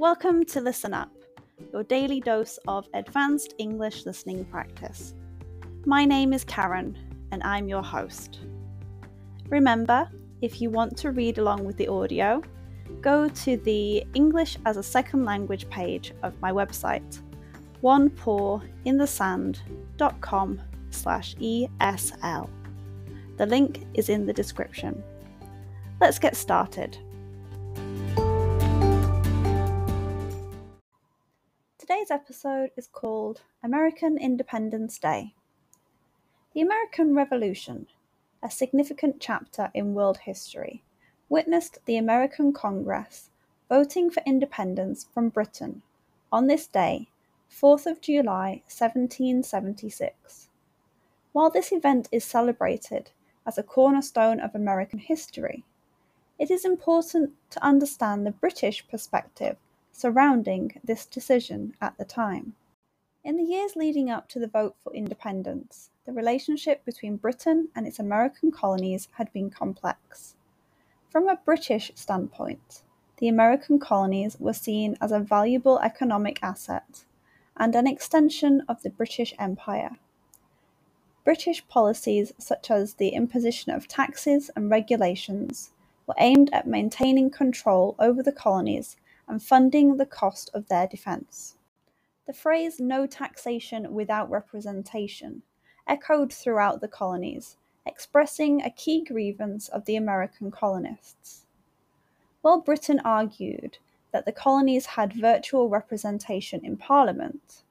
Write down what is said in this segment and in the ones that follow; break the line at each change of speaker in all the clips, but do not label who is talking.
Welcome to Listen Up, your daily dose of advanced English listening practice. My name is Karen, and I'm your host. Remember, if you want to read along with the audio, go to the English as a Second Language page of my website, onepawinthesand.com slash ESL. The link is in the description. Let's get started. Episode is called American Independence Day. The American Revolution, a significant chapter in world history, witnessed the American Congress voting for independence from Britain on this day, 4th of July 1776. While this event is celebrated as a cornerstone of American history, it is important to understand the British perspective surrounding this decision at the time. In the years leading up to the vote for independence, the relationship between Britain and its American colonies had been complex. From a British standpoint, the American colonies were seen as a valuable economic asset and an extension of the British Empire. British policies such as the imposition of taxes and regulations were aimed at maintaining control over the colonies and funding the cost of their defence. The phrase no taxation without representation echoed throughout the colonies, expressing a key grievance of the American colonists. While Britain argued that the colonies had virtual representation in Parliament,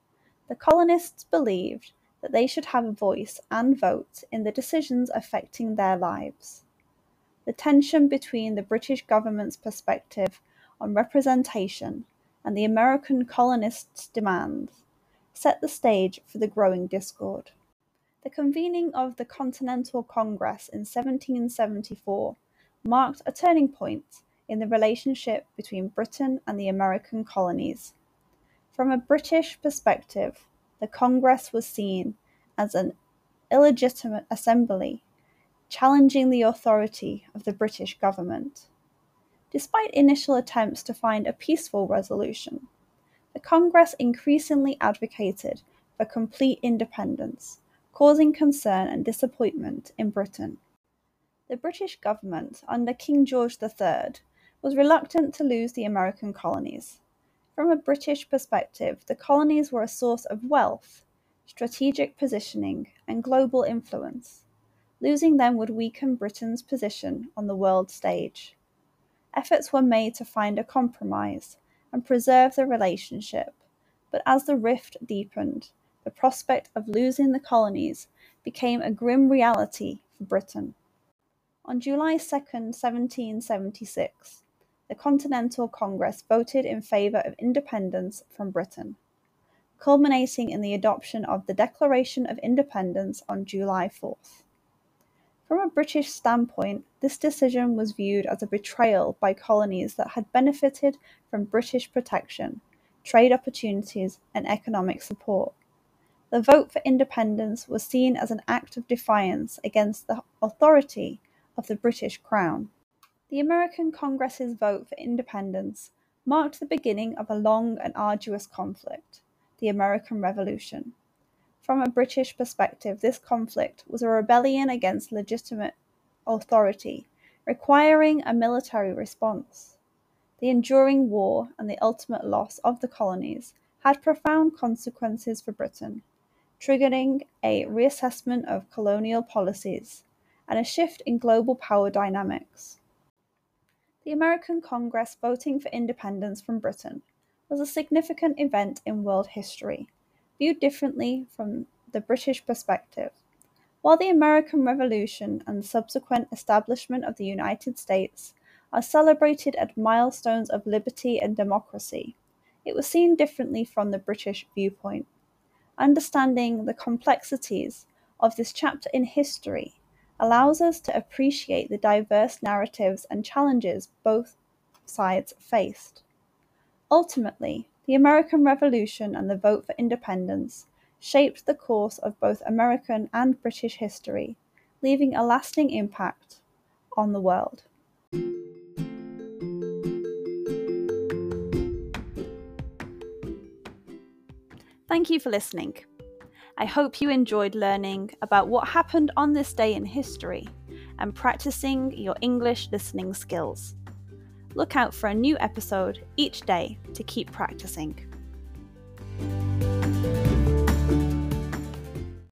the colonists believed that they should have a voice and vote in the decisions affecting their lives. The tension between the British government's perspective on representation and the American colonists' demands set the stage for the growing discord. The convening of the Continental Congress in 1774 marked a turning point in the relationship between Britain and the American colonies. From a British perspective, the Congress was seen as an illegitimate assembly challenging the authority of the British government. Despite initial attempts to find a peaceful resolution, the Congress increasingly advocated for complete independence, causing concern and disappointment in Britain. The British government, under King George III, was reluctant to lose the American colonies. From a British perspective, the colonies were a source of wealth, strategic positioning, and global influence. Losing them would weaken Britain's position on the world stage efforts were made to find a compromise and preserve the relationship, but as the rift deepened, the prospect of losing the colonies became a grim reality for Britain. On July 2, 1776, the Continental Congress voted in favour of independence from Britain, culminating in the adoption of the Declaration of Independence on July 4th. From a British standpoint, this decision was viewed as a betrayal by colonies that had benefited from British protection, trade opportunities, and economic support. The vote for independence was seen as an act of defiance against the authority of the British Crown. The American Congress's vote for independence marked the beginning of a long and arduous conflict, the American Revolution. From a British perspective, this conflict was a rebellion against legitimate authority, requiring a military response. The enduring war and the ultimate loss of the colonies had profound consequences for Britain, triggering a reassessment of colonial policies and a shift in global power dynamics. The American Congress voting for independence from Britain was a significant event in world history viewed differently from the British perspective. While the American Revolution and the subsequent establishment of the United States are celebrated as milestones of liberty and democracy, it was seen differently from the British viewpoint. Understanding the complexities of this chapter in history allows us to appreciate the diverse narratives and challenges both sides faced. Ultimately, the American Revolution and the vote for independence shaped the course of both American and British history, leaving a lasting impact on the world. Thank you for listening. I hope you enjoyed learning about what happened on this day in history and practicing your English listening skills. Look out for a new episode each day to keep practicing.